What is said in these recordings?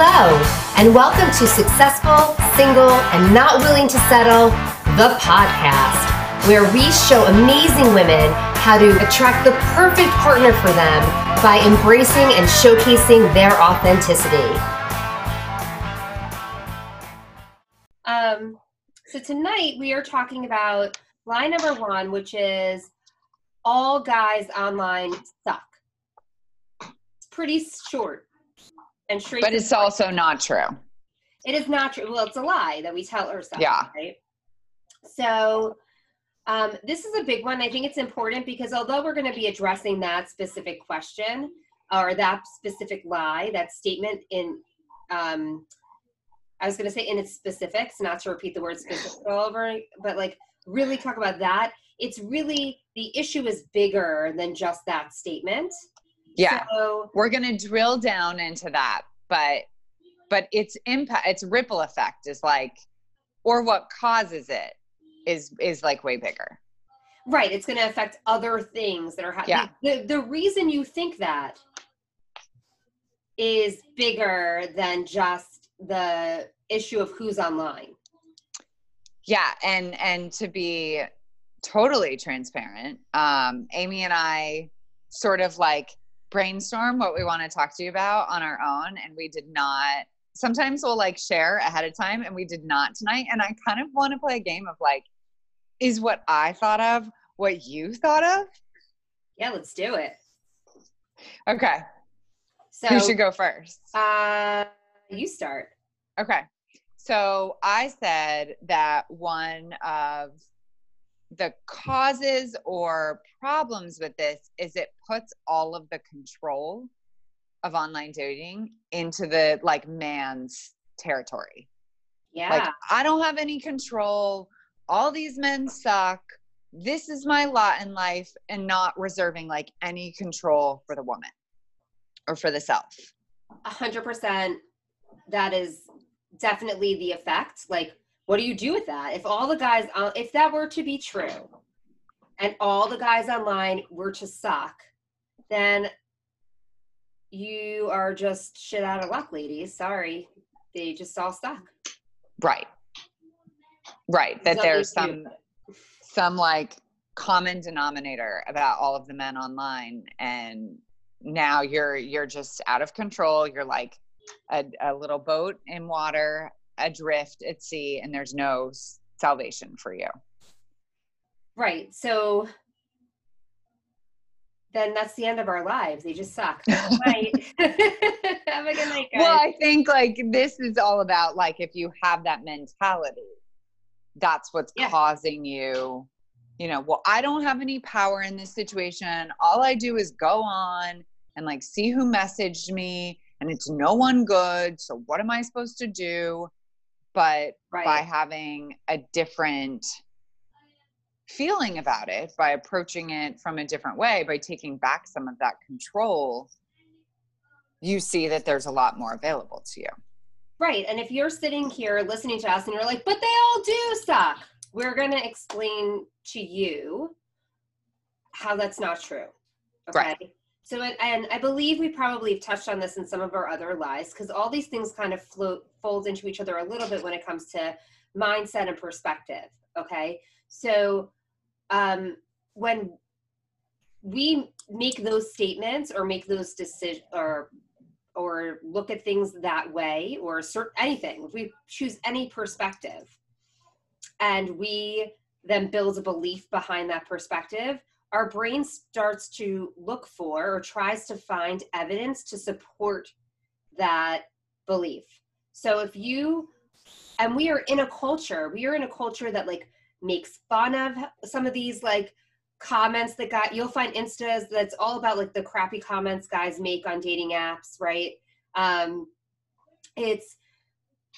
Hello, and welcome to Successful, Single, and Not Willing to Settle, the podcast, where we show amazing women how to attract the perfect partner for them by embracing and showcasing their authenticity. Um, so tonight we are talking about line number one, which is all guys online suck. It's pretty short and. But it's also not true. It is not true. Well, it's a lie that we tell ourselves. Yeah. Right. So um, this is a big one. I think it's important because although we're going to be addressing that specific question or that specific lie, that statement in, um, I was going to say in its specifics, not to repeat the word specific over, but like really talk about that. It's really the issue is bigger than just that statement. Yeah. So, we're going to drill down into that, but but its impact its ripple effect is like or what causes it is is like way bigger. Right, it's going to affect other things that are happening. Yeah. The the reason you think that is bigger than just the issue of who's online. Yeah, and and to be totally transparent, um, Amy and I sort of like brainstorm what we want to talk to you about on our own and we did not sometimes we'll like share ahead of time and we did not tonight and i kind of want to play a game of like is what i thought of what you thought of? Yeah let's do it. Okay. So who should go first? uh you start. Okay. So i said that one of the causes or problems with this is it puts all of the control of online dating into the like man's territory. Yeah. Like I don't have any control. All these men suck. This is my lot in life and not reserving like any control for the woman or for the self. A hundred percent. That is definitely the effect. Like what do you do with that? If all the guys, uh, if that were to be true, and all the guys online were to suck, then you are just shit out of luck, ladies. Sorry, they just all suck. Right. Right. That there's some some like common denominator about all of the men online and now you're you're just out of control you're like a, a little boat in water adrift at sea and there's no salvation for you. Right. So then that's the end of our lives. They just suck. Have a good night, guys. Well, I think like this is all about like if you have that mentality, that's what's yeah. causing you, you know, well, I don't have any power in this situation. All I do is go on and like see who messaged me and it's no one good. So what am I supposed to do? But right. by having a different feeling about it, by approaching it from a different way, by taking back some of that control, you see that there's a lot more available to you. Right. And if you're sitting here listening to us and you're like, but they all do suck, we're going to explain to you how that's not true. Okay. Right. So, and I believe we probably have touched on this in some of our other lies because all these things kind of float fold into each other a little bit when it comes to mindset and perspective. Okay, so um, when we make those statements or make those decisions or or look at things that way or assert anything, if we choose any perspective and we then build a belief behind that perspective, our brain starts to look for or tries to find evidence to support that belief. So if you, and we are in a culture, we are in a culture that like makes fun of some of these like comments that got, you'll find Instas that's all about like the crappy comments guys make on dating apps, right? Um, it's,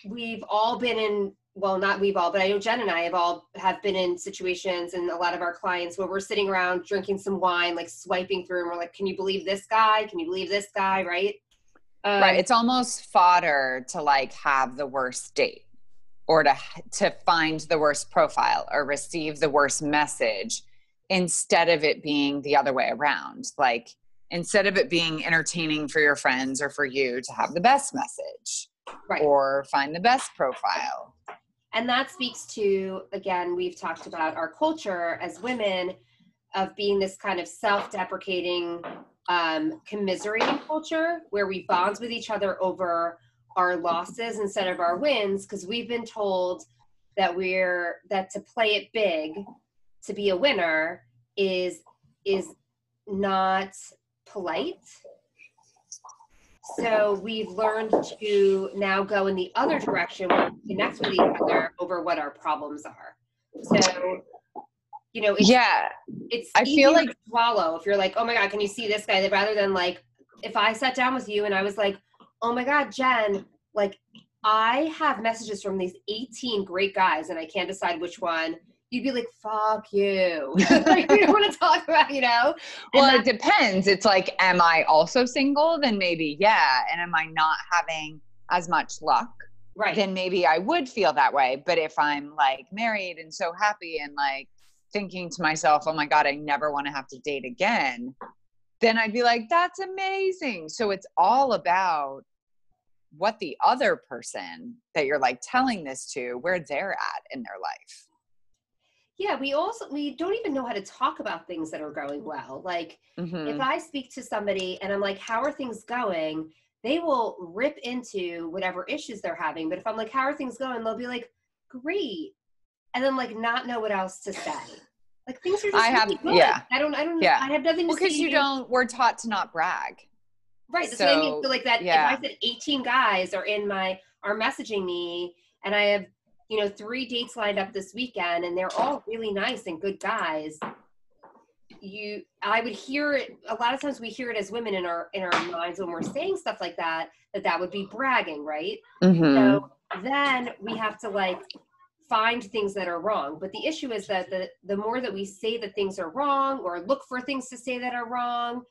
we've all been in well not we've all but i know Jenn and i have all have been in situations and a lot of our clients where we're sitting around drinking some wine like swiping through and we're like can you believe this guy can you believe this guy right um, right it's almost fodder to like have the worst date or to to find the worst profile or receive the worst message instead of it being the other way around like instead of it being entertaining for your friends or for you to have the best message right. or find the best profile. And that speaks to, again, we've talked about our culture as women of being this kind of self deprecating, um, commiserating culture where we bond with each other over our losses instead of our wins because we've been told that we're that to play it big to be a winner is is not polite so we've learned to now go in the other direction where we connect with each other over what our problems are. So you know it's, yeah. it's i feel like swallow if you're like oh my god can you see this guy? Rather than like if i sat down with you and i was like oh my god Jenn like i have messages from these 18 great guys and i can't decide which one you'd be like fuck you. Like you don't want to talk about you know? Well it depends. It's like am i also single? Then maybe yeah. And am i not having as much luck? Right. Then maybe i would feel that way. But if i'm like married and so happy and like thinking to myself oh my god i never want to have to date again then i'd be like that's amazing. So it's all about what the other person that you're like telling this to where they're at in their life yeah we also we don't even know how to talk about things that are going well like mm-hmm. if i speak to somebody and i'm like how are things going they will rip into whatever issues they're having but if i'm like how are things going they'll be like great and then like not know what else to say like things are just i have good. yeah i don't i don't yeah i have nothing to because you don't we're taught to not brag Right. So, I mean. So like that yeah. if I said 18 guys are in my are messaging me and I have, you know, three dates lined up this weekend and they're all really nice and good guys. You I would hear it a lot of times we hear it as women in our in our minds when we're saying stuff like that, that that would be bragging, right? Mm-hmm. So then we have to like find things that are wrong. But the issue is that the the more that we say that things are wrong or look for things to say that are wrong,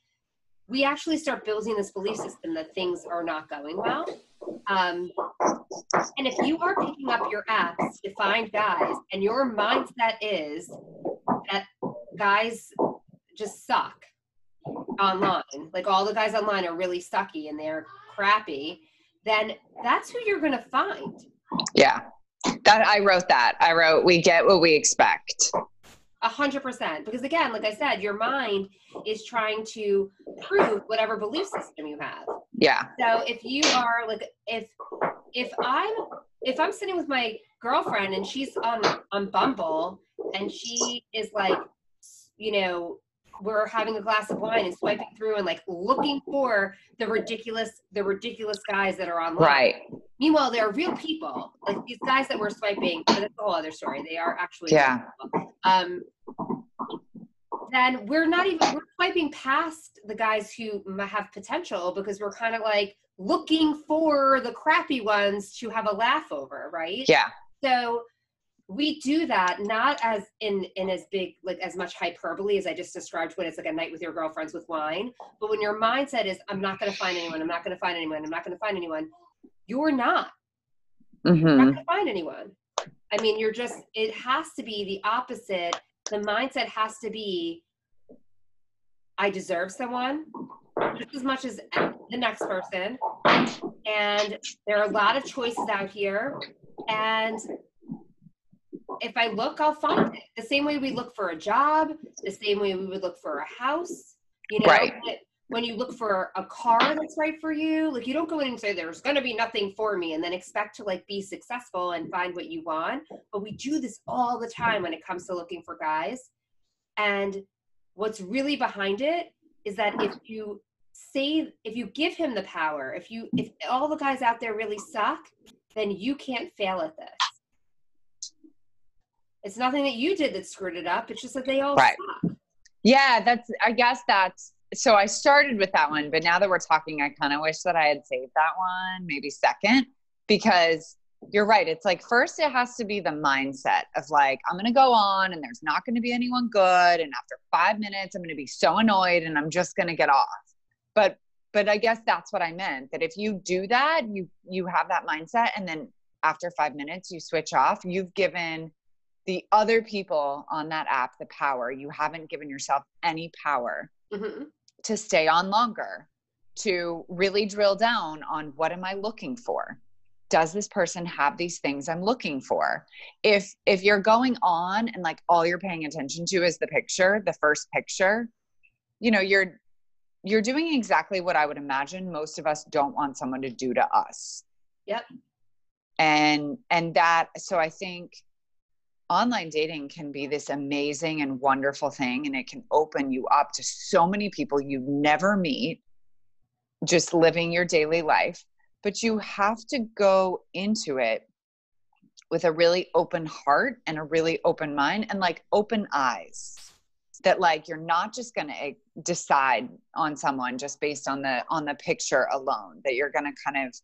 we actually start building this belief system that things are not going well. Um, and if you are picking up your apps to find guys and your mindset is that guys just suck online, like all the guys online are really sucky and they're crappy, then that's who you're going to find. Yeah. That I wrote that. I wrote, we get what we expect. A hundred percent. Because again, like I said, your mind is trying to prove whatever belief system you have. Yeah. So if you are like if if I'm if I'm sitting with my girlfriend and she's on on Bumble and she is like, you know, we're having a glass of wine and swiping through and like looking for the ridiculous the ridiculous guys that are online. Right. Meanwhile, there are real people like these guys that we're swiping. But that's a whole other story. They are actually yeah. Um, then we're not even we're swiping past the guys who have potential because we're kind of like looking for the crappy ones to have a laugh over, right? Yeah. So we do that not as in in as big like as much hyperbole as i just described when it's like a night with your girlfriends with wine but when your mindset is i'm not going to find anyone i'm not going to find anyone i'm not going to find anyone you're not mm-hmm. you're not going to find anyone i mean you're just it has to be the opposite the mindset has to be i deserve someone just as much as the next person and there are a lot of choices out here and if I look, I'll find it. The same way we look for a job, the same way we would look for a house. You know, right. When you look for a car that's right for you, like you don't go in and say there's going to be nothing for me, and then expect to like be successful and find what you want. But we do this all the time when it comes to looking for guys. And what's really behind it is that if you say if you give him the power, if you if all the guys out there really suck, then you can't fail at this it's nothing that you did that screwed it up. It's just that they all right. Suck. Yeah, that's. I guess that's. So I started with that one, but now that we're talking, I kind of wish that I had saved that one, maybe second, because you're right. It's like first it has to be the mindset of like I'm going to go on and there's not going to be anyone good, and after five minutes I'm going to be so annoyed and I'm just going to get off. But but I guess that's what I meant. That if you do that, you you have that mindset, and then after five minutes you switch off. You've given the other people on that app the power. You haven't given yourself any power mm-hmm. To stay on longer, to really drill down on what am I looking for? does this person have these things i'm looking for? If if you're going on and like all you're paying attention to is the picture the first picture you know you're you're doing exactly what i would imagine most of us don't want someone to do to us. Yep. And and that so i think online dating can be this amazing and wonderful thing and it can open you up to so many people you never meet just living your daily life but you have to go into it with a really open heart and a really open mind and like open eyes that like you're not just going to eh, decide on someone just based on the on the picture alone that you're going to kind of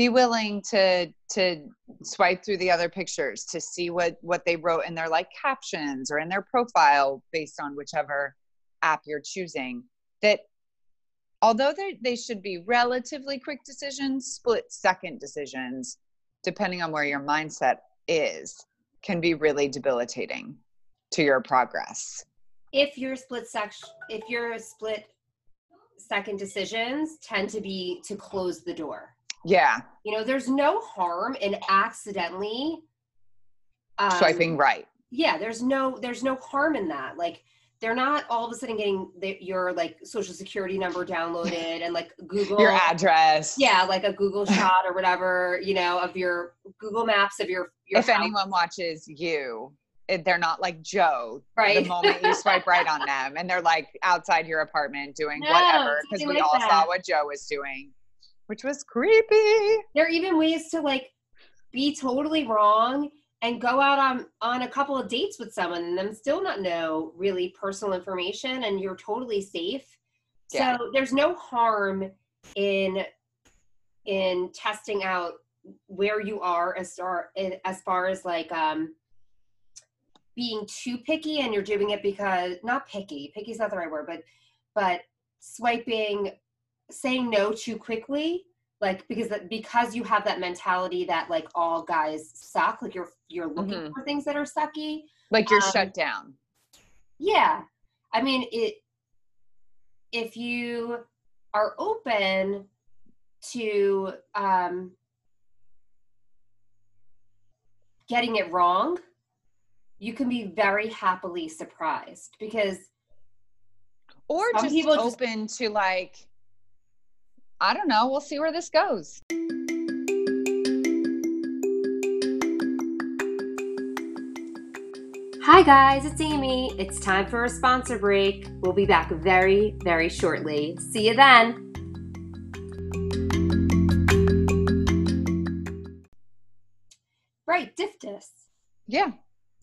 be willing to to swipe through the other pictures to see what what they wrote in their like captions or in their profile based on whichever app you're choosing that although they, should be relatively quick decisions, split second decisions, depending on where your mindset is, can be really debilitating to your progress. If your split section, if your split second decisions tend to be to close the door. Yeah. You know, there's no harm in accidentally um, swiping right. Yeah, there's no there's no harm in that. Like they're not all of a sudden getting the, your like social security number downloaded and like Google your address. Yeah, like a Google shot or whatever, you know, of your Google Maps of your. your if house. anyone watches you, they're not like Joe. Right. The moment you swipe right on them, and they're like outside your apartment doing no, whatever because we like all that. saw what Joe was doing, which was creepy. There are even ways to like be totally wrong and go out on on a couple of dates with someone and them still not know really personal information and you're totally safe yeah. so there's no harm in in testing out where you are as far as far as like um being too picky and you're doing it because not picky picky is not the right word but but swiping saying no too quickly like because that because you have that mentality that like all guys suck like you're you're looking mm-hmm. for things that are sucky like you're um, shut down yeah i mean it if you are open to um getting it wrong you can be very happily surprised because or just people open just, to like I don't know. We'll see where this goes. Hi, guys, it's Amy. It's time for a sponsor break. We'll be back very, very shortly. See you then. Right, Diftus. Yeah.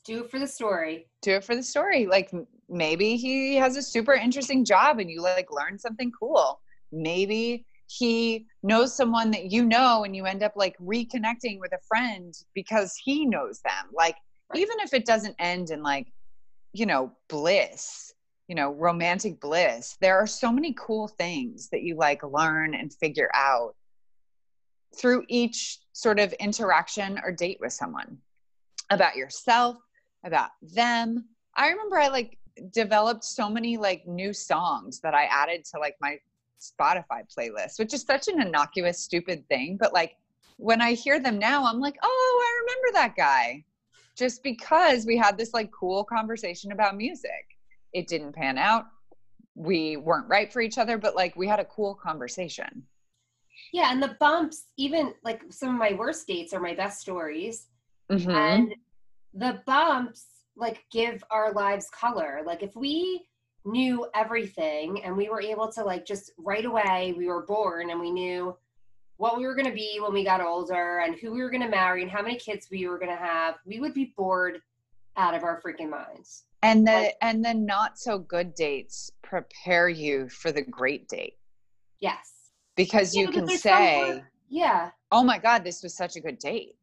Do it for the story. Do it for the story. Like maybe he has a super interesting job and you like learn something cool. Maybe he knows someone that you know and you end up like reconnecting with a friend because he knows them like right. even if it doesn't end in like you know bliss you know romantic bliss there are so many cool things that you like learn and figure out through each sort of interaction or date with someone about yourself about them i remember i like developed so many like new songs that i added to like my Spotify playlist, which is such an innocuous, stupid thing. But like when I hear them now, I'm like, oh, I remember that guy. Just because we had this like cool conversation about music. It didn't pan out. We weren't right for each other, but like we had a cool conversation. Yeah, and the bumps, even like some of my worst dates are my best stories. Mm-hmm. And the bumps like give our lives color. Like if we knew everything and we were able to like just right away we were born and we knew what we were going to be when we got older and who we were going to marry and how many kids we were going to have. We would be bored out of our freaking minds. And the like, and the not so good dates prepare you for the great date. Yes. Because yeah, you can say yeah. Oh my god this was such a good date.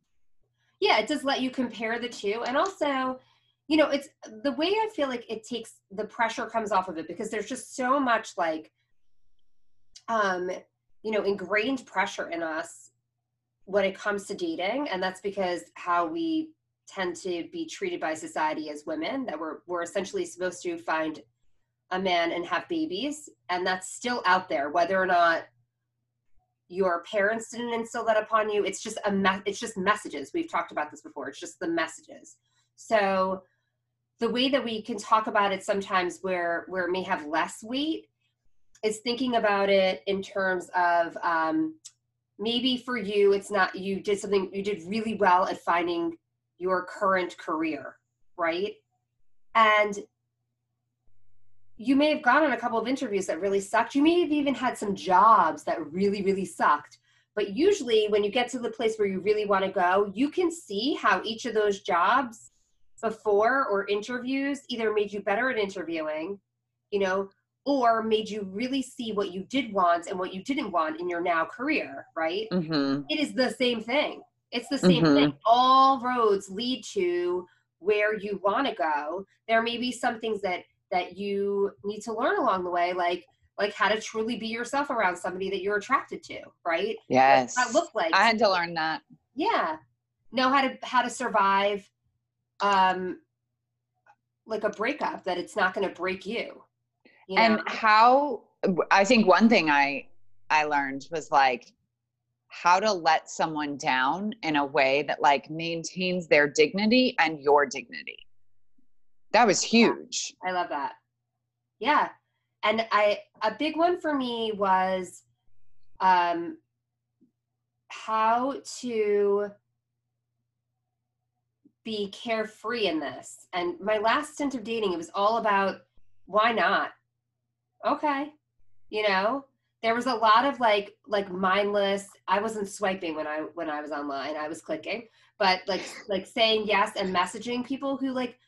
Yeah it does let you compare the two and also you know it's the way i feel like it takes the pressure comes off of it because there's just so much like um you know ingrained pressure in us when it comes to dating and that's because how we tend to be treated by society as women that we're we're essentially supposed to find a man and have babies and that's still out there whether or not your parents didn't instill that upon you it's just a me- it's just messages. We've talked about this before it's just the messages. So the way that we can talk about it sometimes where where it may have less weight is thinking about it in terms of um, maybe for you it's not you did something you did really well at finding your current career right and you may have gone on a couple of interviews that really sucked. You may have even had some jobs that really, really sucked. But usually, when you get to the place where you really want to go, you can see how each of those jobs before or interviews either made you better at interviewing, you know, or made you really see what you did want and what you didn't want in your now career, right? Mm-hmm. It is the same thing. It's the same mm-hmm. thing. All roads lead to where you want to go. There may be some things that that you need to learn along the way like like how to truly be yourself around somebody that you're attracted to right yes that look like i had to learn that yeah know how to how to survive um like a breakup that it's not going to break you, you know? and how i think one thing i i learned was like how to let someone down in a way that like maintains their dignity and your dignity that was huge. Yeah, I love that. Yeah. And I a big one for me was um how to be carefree in this. And my last stint of dating, it was all about why not? Okay. You know, there was a lot of like like mindless i wasn't swiping when i when i was online i was clicking but like like saying yes and messaging people who like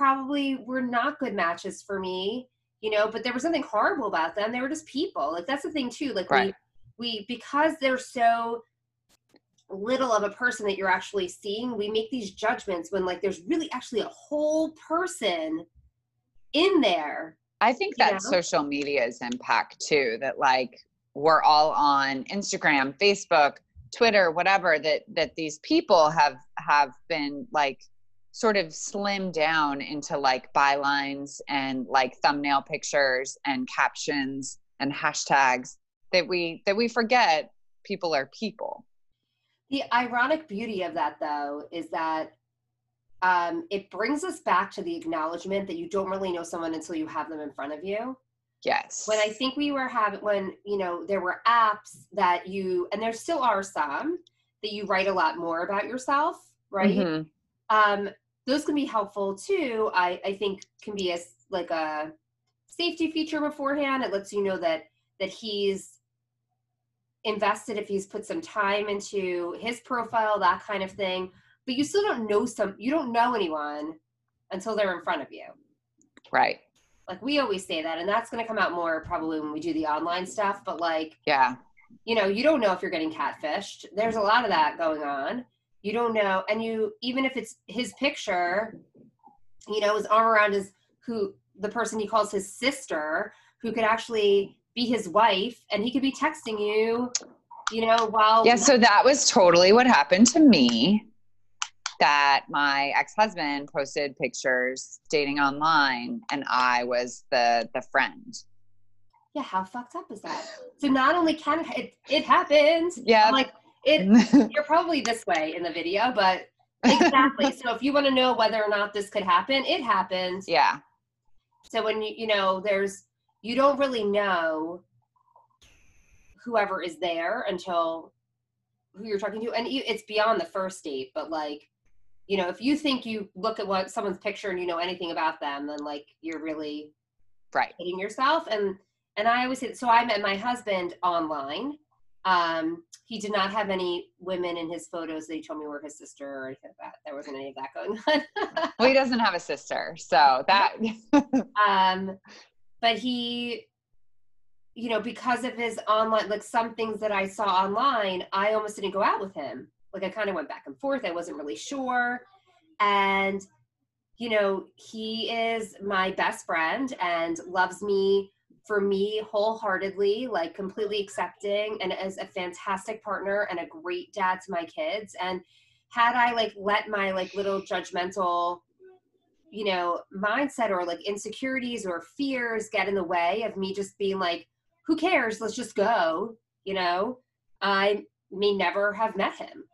probably were not good matches for me, you know, but there was nothing horrible about them. They were just people. Like that's the thing too. Like right. we we because they're so little of a person that you're actually seeing, we make these judgments when like there's really actually a whole person in there. I think that social media's impact too, that like we're all on Instagram, Facebook, Twitter, whatever, that that these people have have been like sort of slim down into like bylines and like thumbnail pictures and captions and hashtags that we that we forget people are people the ironic beauty of that though is that um, it brings us back to the acknowledgement that you don't really know someone until you have them in front of you yes when i think we were having when you know there were apps that you and there still are some that you write a lot more about yourself right mm-hmm. um, those can be helpful too. I, I think can be as like a safety feature beforehand. It lets you know that that he's invested if he's put some time into his profile, that kind of thing. But you still don't know some you don't know anyone until they're in front of you. Right. Like we always say that, and that's gonna come out more probably when we do the online stuff, but like yeah. You know, you don't know if you're getting catfished. There's a lot of that going on you don't know and you even if it's his picture you know his arm around his who the person he calls his sister who could actually be his wife and he could be texting you you know while yeah so that was totally what happened to me that my ex-husband posted pictures dating online and i was the the friend yeah how fucked up is that so not only can it it happened yeah I'm like it you're probably this way in the video, but exactly. so if you want to know whether or not this could happen, it happens. Yeah. So when you you know there's you don't really know whoever is there until who you're talking to and it's beyond the first date but like you know if you think you look at what someone's picture and you know anything about them then like you're really right hitting yourself and and i always say so i met my husband online um, he did not have any women in his photos that he told me were his sister or anything like that. There wasn't any of that going on. well, he doesn't have a sister, so that. um, but he, you know, because of his online, like some things that I saw online, I almost didn't go out with him. Like I kind of went back and forth. I wasn't really sure, and you know, he is my best friend and loves me for me wholeheartedly, like completely accepting and as a fantastic partner and a great dad to my kids. And had I like let my like little judgmental, you know, mindset or like insecurities or fears get in the way of me just being like, who cares? Let's just go, you know? I may never have met him.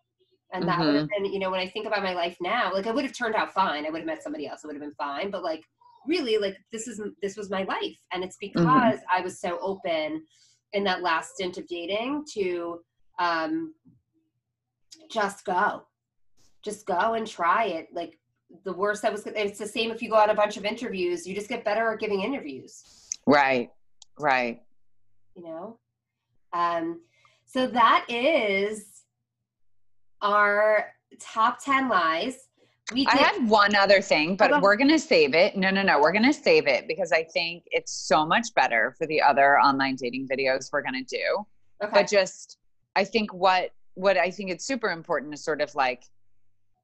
And that mm-hmm. would have been, you know, when I think about my life now, like I would have turned out fine. I would have met somebody else. It would have been fine. But like really, like this is this was my life. And it's mm-hmm. because mm-hmm. I was so open in that last stint of dating to um just go. Just go and try it. Like the worst that was it's the same if you go on a bunch of interviews, you just get better at giving interviews. Right. Right. You know? Um so that is our top 10 lies. We did- I had one other thing, but we're going to save it. No, no, no. We're going to save it because I think it's so much better for the other online dating videos we're going to do. Okay. But just, I think what, what I think it's super important is sort of like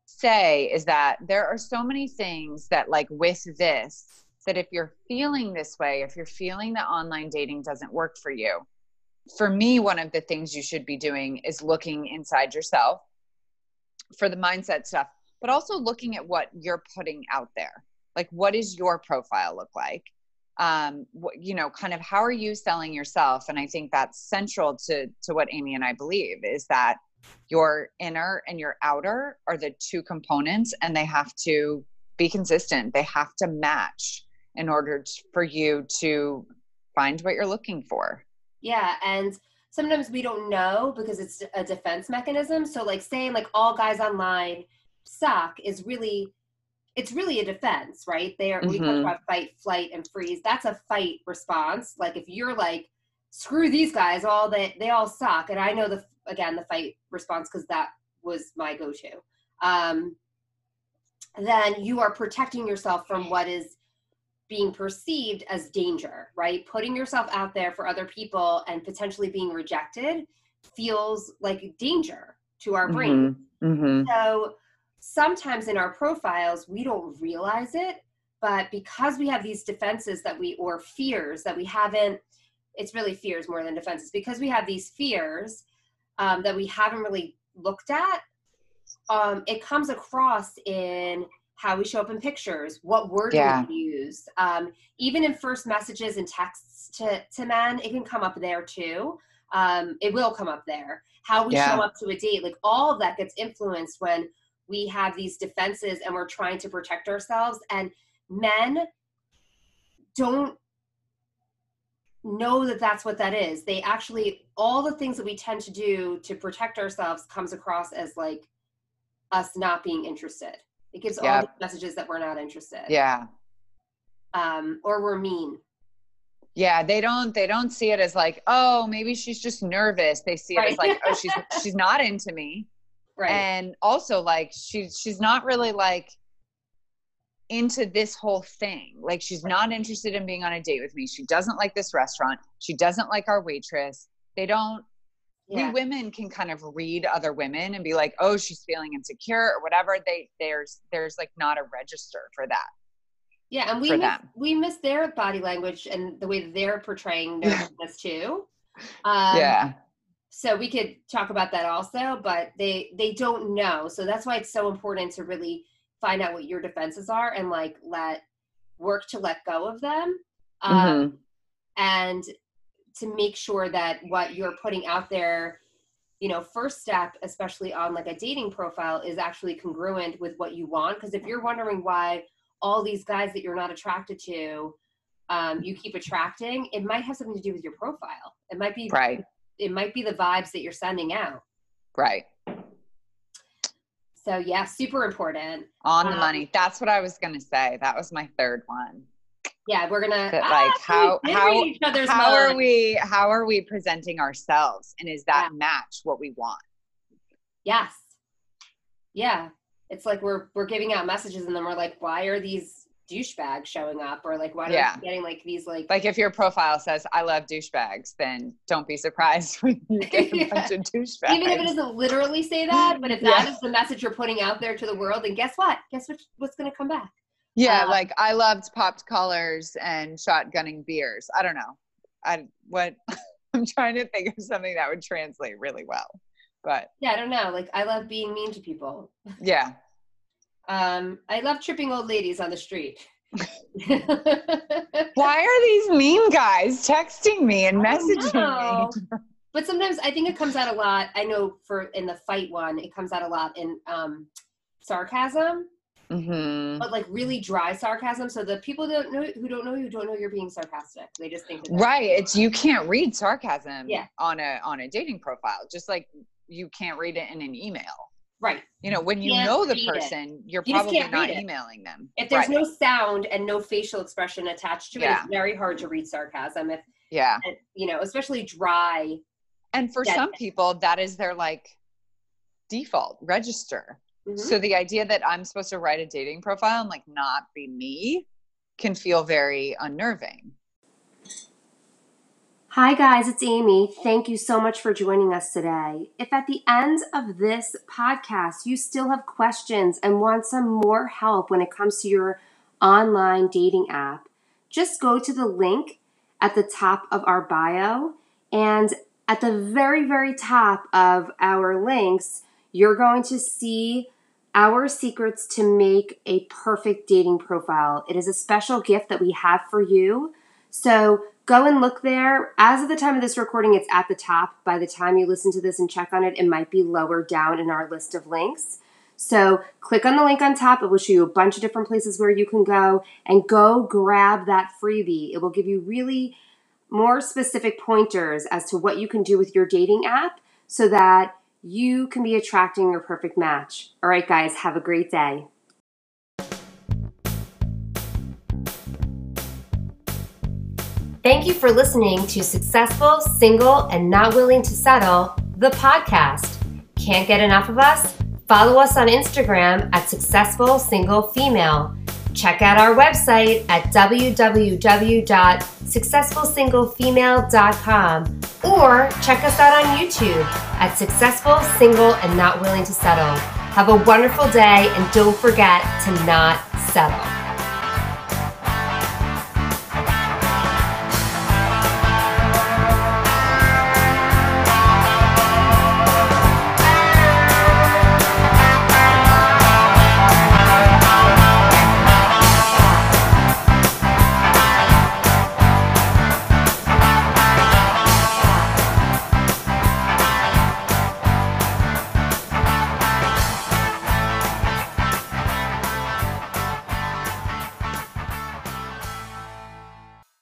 say is that there are so many things that like with this, that if you're feeling this way, if you're feeling that online dating doesn't work for you, for me, one of the things you should be doing is looking inside yourself for the mindset stuff, but also looking at what you're putting out there. Like, what does your profile look like? Um, what, you know, kind of how are you selling yourself? And I think that's central to to what Amy and I believe is that your inner and your outer are the two components, and they have to be consistent. They have to match in order to, for you to find what you're looking for. Yeah, and sometimes we don't know because it's a defense mechanism. So like saying like all guys online suck is really it's really a defense, right? They are mm-hmm. we talk mm-hmm. about fight, flight, and freeze. That's a fight response. Like if you're like, screw these guys, all they they all suck. And I know the again the fight response because that was my go-to. Um, then you are protecting yourself from what is being perceived as danger, right? Putting yourself out there for other people and potentially being rejected feels like danger to our brain. Mm-hmm. Mm-hmm. So sometimes in our profiles, we don't realize it, but because we have these defenses that we, or fears that we haven't, it's really fears more than defenses, because we have these fears um, that we haven't really looked at, um, it comes across in how we show up in pictures, what words yeah. we use. Um, even in first messages and texts to, to men, it can come up there too. Um, it will come up there. How we yeah. show up to a date, like all of that gets influenced when we have these defenses and we're trying to protect ourselves. And men don't know that that's what that is. They actually, all the things that we tend to do to protect ourselves comes across as like us not being interested. It gives all the messages that we're not interested. Yeah. Um, or we're mean. Yeah, they don't they don't see it as like, oh, maybe she's just nervous. They see it right. as like, oh, she's she's not into me. Right. And also like she's she's not really like into this whole thing. Like she's not interested in being on a date with me. She doesn't like this restaurant. She doesn't like our waitress. They don't yeah. we women can kind of read other women and be like oh she's feeling insecure or whatever they there's there's like not a register for that yeah and we miss, we miss their body language and the way they're portraying nervousness too um, yeah so we could talk about that also but they they don't know so that's why it's so important to really find out what your defenses are and like let work to let go of them um, mm-hmm. and to make sure that what you're putting out there you know first step especially on like a dating profile is actually congruent with what you want. Because if you're wondering why all these guys that you're not attracted to um, you keep attracting it might have something to do with your profile. It might be right. it might be the vibes that you're sending out. Right so yeah super important. On the um, money. That's what i was going to say. That was my third one. Yeah we're gonna but like ah, how how, how are we how are we presenting ourselves? And is that yeah. match what we want? Yes. Yeah. It's like we're we're giving out messages and then we're like why are these douchebags showing up or like why are yeah. getting like these like like if your profile says i love douchebags then don't be surprised when you get a yeah. bunch of douchebags even if it doesn't literally say that but if that yeah. is the message you're putting out there to the world then guess what guess what, what's going to come back yeah, um, like I loved popped colors and shotgunning beers. I don't know. I what I'm trying to think of something that would translate really well. But yeah, I don't know. Like I love being mean to people. Yeah. Um, I love tripping old ladies on the street. Why are these mean guys texting me and messaging me? but sometimes I think it comes out a lot. I know for in the fight one, it comes out a lot in um, sarcasm. Mm-hmm. But like really dry sarcasm, so the people don't know who don't know you don't know you're being sarcastic. They just think right. It's you can't read sarcasm yeah. on a on a dating profile, just like you can't read it in an email. Right. You know, when you know the person, it. you're you probably not emailing them. If there's right. no sound and no facial expression attached to it, yeah. it's very hard to read sarcasm. If yeah, you know, especially dry. And for some people, that is their like default register. Mm-hmm. So the idea that I'm supposed to write a dating profile and like not be me can feel very unnerving. Hi, guys, it's Amy. Thank you so much for joining us today. If at the end of this podcast you still have questions and want some more help when it comes to your online dating app, just go to the link at the top of our bio. And at the very, very top of our links, you're going to see our secrets to make a perfect dating profile. It is a special gift that we have for you. So, go and look there. As of the time of this recording, it's at the top. By the time you listen to this and check on it, it might be lower down in our list of links. So click on the link on top. It will show you a bunch of different places where you can go and go grab that freebie. It will give you really more specific pointers as to what you can do with your dating app so that you can be attracting your perfect match. All right, guys, have a great day. Thank you for listening to Successful, Single, and Not Willing to Settle, the podcast. Can't get enough of us? Follow us on Instagram at Successful Single Female. Check out our website at www.successfulsinglefemale.com or check us out on YouTube at Successful, Single, and Not Willing to Settle. Have a wonderful day and don't forget to not settle.